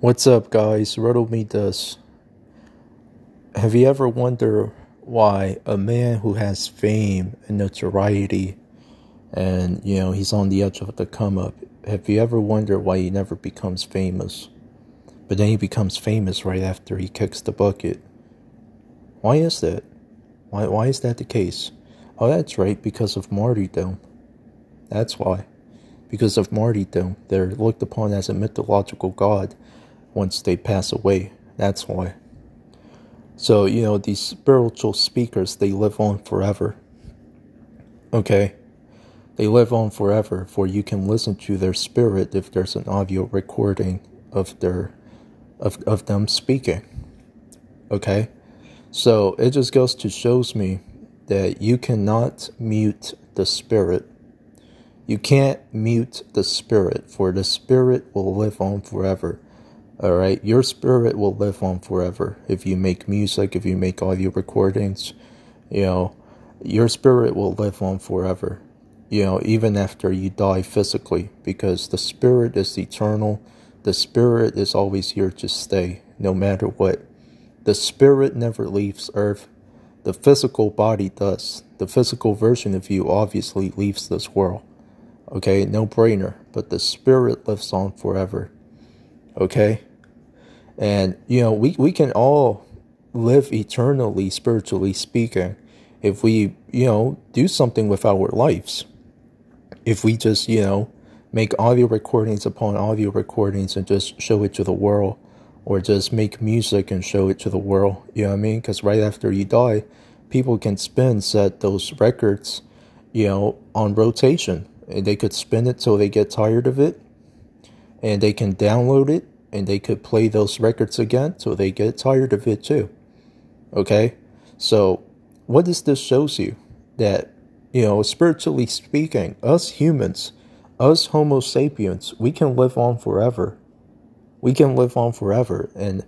What's up, guys? Riddle me this. Have you ever wondered why a man who has fame and notoriety and, you know, he's on the edge of the come up, have you ever wondered why he never becomes famous? But then he becomes famous right after he kicks the bucket. Why is that? Why, why is that the case? Oh, that's right, because of martyrdom. That's why. Because of martyrdom, they're looked upon as a mythological god once they pass away. That's why. So, you know, these spiritual speakers, they live on forever. Okay? They live on forever, for you can listen to their spirit if there's an audio recording of their of of them speaking. Okay? So it just goes to shows me that you cannot mute the spirit. You can't mute the spirit, for the spirit will live on forever. All right, your spirit will live on forever. If you make music, if you make audio recordings, you know, your spirit will live on forever. You know, even after you die physically, because the spirit is eternal. The spirit is always here to stay, no matter what. The spirit never leaves earth. The physical body does. The physical version of you obviously leaves this world. Okay, no brainer. But the spirit lives on forever. Okay? And, you know, we, we can all live eternally, spiritually speaking, if we, you know, do something with our lives. If we just, you know, make audio recordings upon audio recordings and just show it to the world, or just make music and show it to the world, you know what I mean? Because right after you die, people can spin set those records, you know, on rotation. And they could spin it till they get tired of it, and they can download it and they could play those records again so they get tired of it too. Okay? So, what does this shows you? That, you know, spiritually speaking, us humans, us Homo sapiens, we can live on forever. We can live on forever, and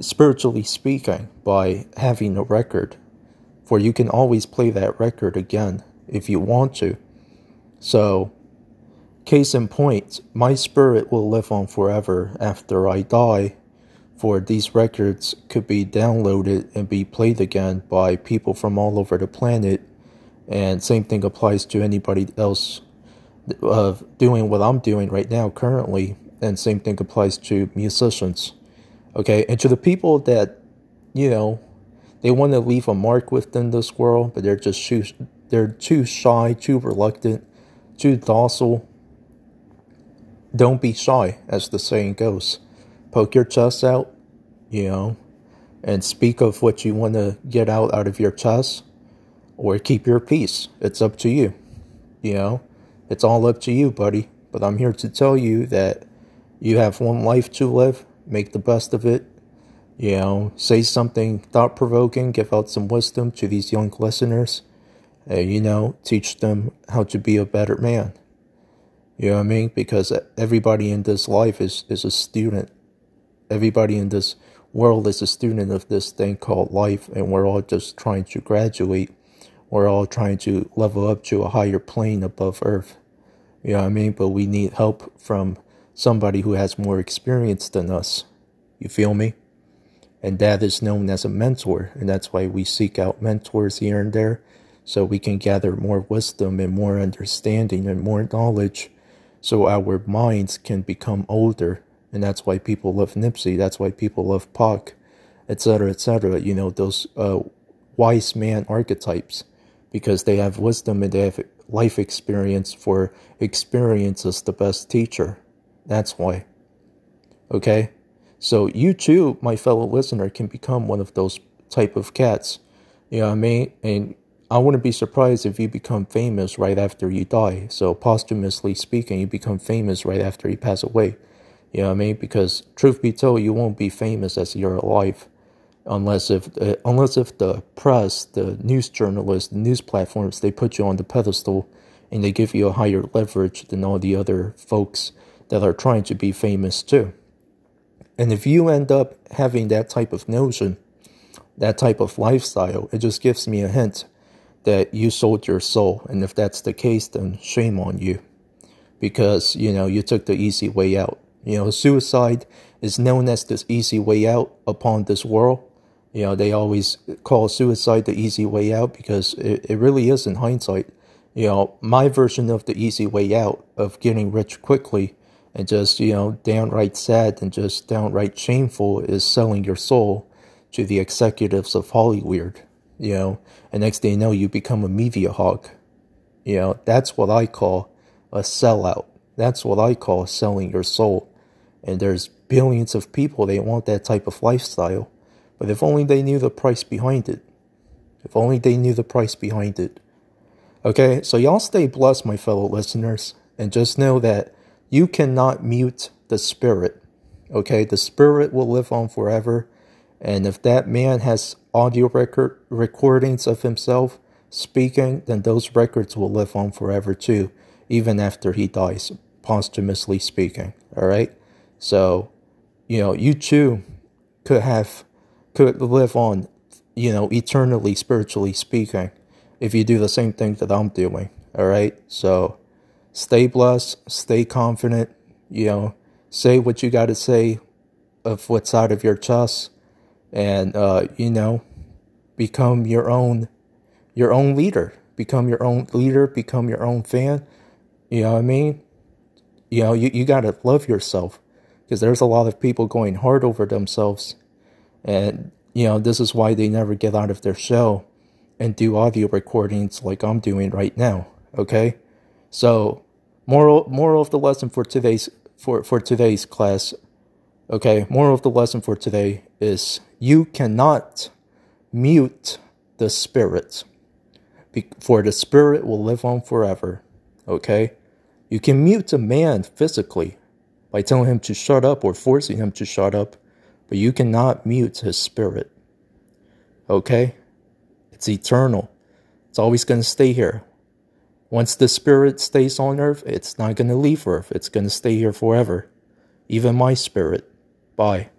spiritually speaking, by having a record, for you can always play that record again if you want to. So, Case in point, my spirit will live on forever after I die, for these records could be downloaded and be played again by people from all over the planet, and same thing applies to anybody else uh, doing what I'm doing right now currently, and same thing applies to musicians. Okay, and to the people that, you know, they want to leave a mark within this world, but they're just too, they're too shy, too reluctant, too docile don't be shy, as the saying goes. Poke your chest out, you know, and speak of what you want to get out out of your chest, or keep your peace. It's up to you, you know. It's all up to you, buddy. But I'm here to tell you that you have one life to live. Make the best of it. You know, say something thought provoking, give out some wisdom to these young listeners. Uh, you know, teach them how to be a better man. You know what I mean? Because everybody in this life is, is a student. Everybody in this world is a student of this thing called life, and we're all just trying to graduate. We're all trying to level up to a higher plane above Earth. You know what I mean? But we need help from somebody who has more experience than us. You feel me? And that is known as a mentor, and that's why we seek out mentors here and there so we can gather more wisdom and more understanding and more knowledge so our minds can become older. And that's why people love Nipsey. That's why people love Pac, etc., etc. You know, those uh, wise man archetypes because they have wisdom and they have life experience for experience is the best teacher. That's why. Okay? So you too, my fellow listener, can become one of those type of cats. You know what I mean? And I wouldn't be surprised if you become famous right after you die. So posthumously speaking, you become famous right after you pass away. You know what I mean? Because truth be told, you won't be famous as you're alive, unless if uh, unless if the press, the news journalists, the news platforms, they put you on the pedestal, and they give you a higher leverage than all the other folks that are trying to be famous too. And if you end up having that type of notion, that type of lifestyle, it just gives me a hint that you sold your soul. And if that's the case, then shame on you because, you know, you took the easy way out. You know, suicide is known as the easy way out upon this world. You know, they always call suicide the easy way out because it, it really is in hindsight. You know, my version of the easy way out of getting rich quickly and just, you know, downright sad and just downright shameful is selling your soul to the executives of Hollywood. You know, and next thing you know, you become a media hog. You know, that's what I call a sellout. That's what I call selling your soul. And there's billions of people they want that type of lifestyle. But if only they knew the price behind it. If only they knew the price behind it. Okay, so y'all stay blessed, my fellow listeners, and just know that you cannot mute the spirit. Okay, the spirit will live on forever. And if that man has audio record recordings of himself speaking, then those records will live on forever too, even after he dies, posthumously speaking. All right. So, you know, you too could have, could live on, you know, eternally, spiritually speaking, if you do the same thing that I'm doing. All right. So stay blessed, stay confident, you know, say what you got to say of what's out of your chest and, uh, you know, become your own, your own leader, become your own leader, become your own fan. You know what I mean? You know, you, you got to love yourself because there's a lot of people going hard over themselves. And, you know, this is why they never get out of their shell and do audio recordings like I'm doing right now. Okay? So, moral moral of the lesson for today's for, for today's class. Okay, moral of the lesson for today is you cannot mute the spirit. For the spirit will live on forever. Okay? You can mute a man physically, by telling him to shut up or forcing him to shut up, but you cannot mute his spirit. Okay? It's eternal. It's always going to stay here. Once the spirit stays on earth, it's not going to leave earth. It's going to stay here forever. Even my spirit. Bye.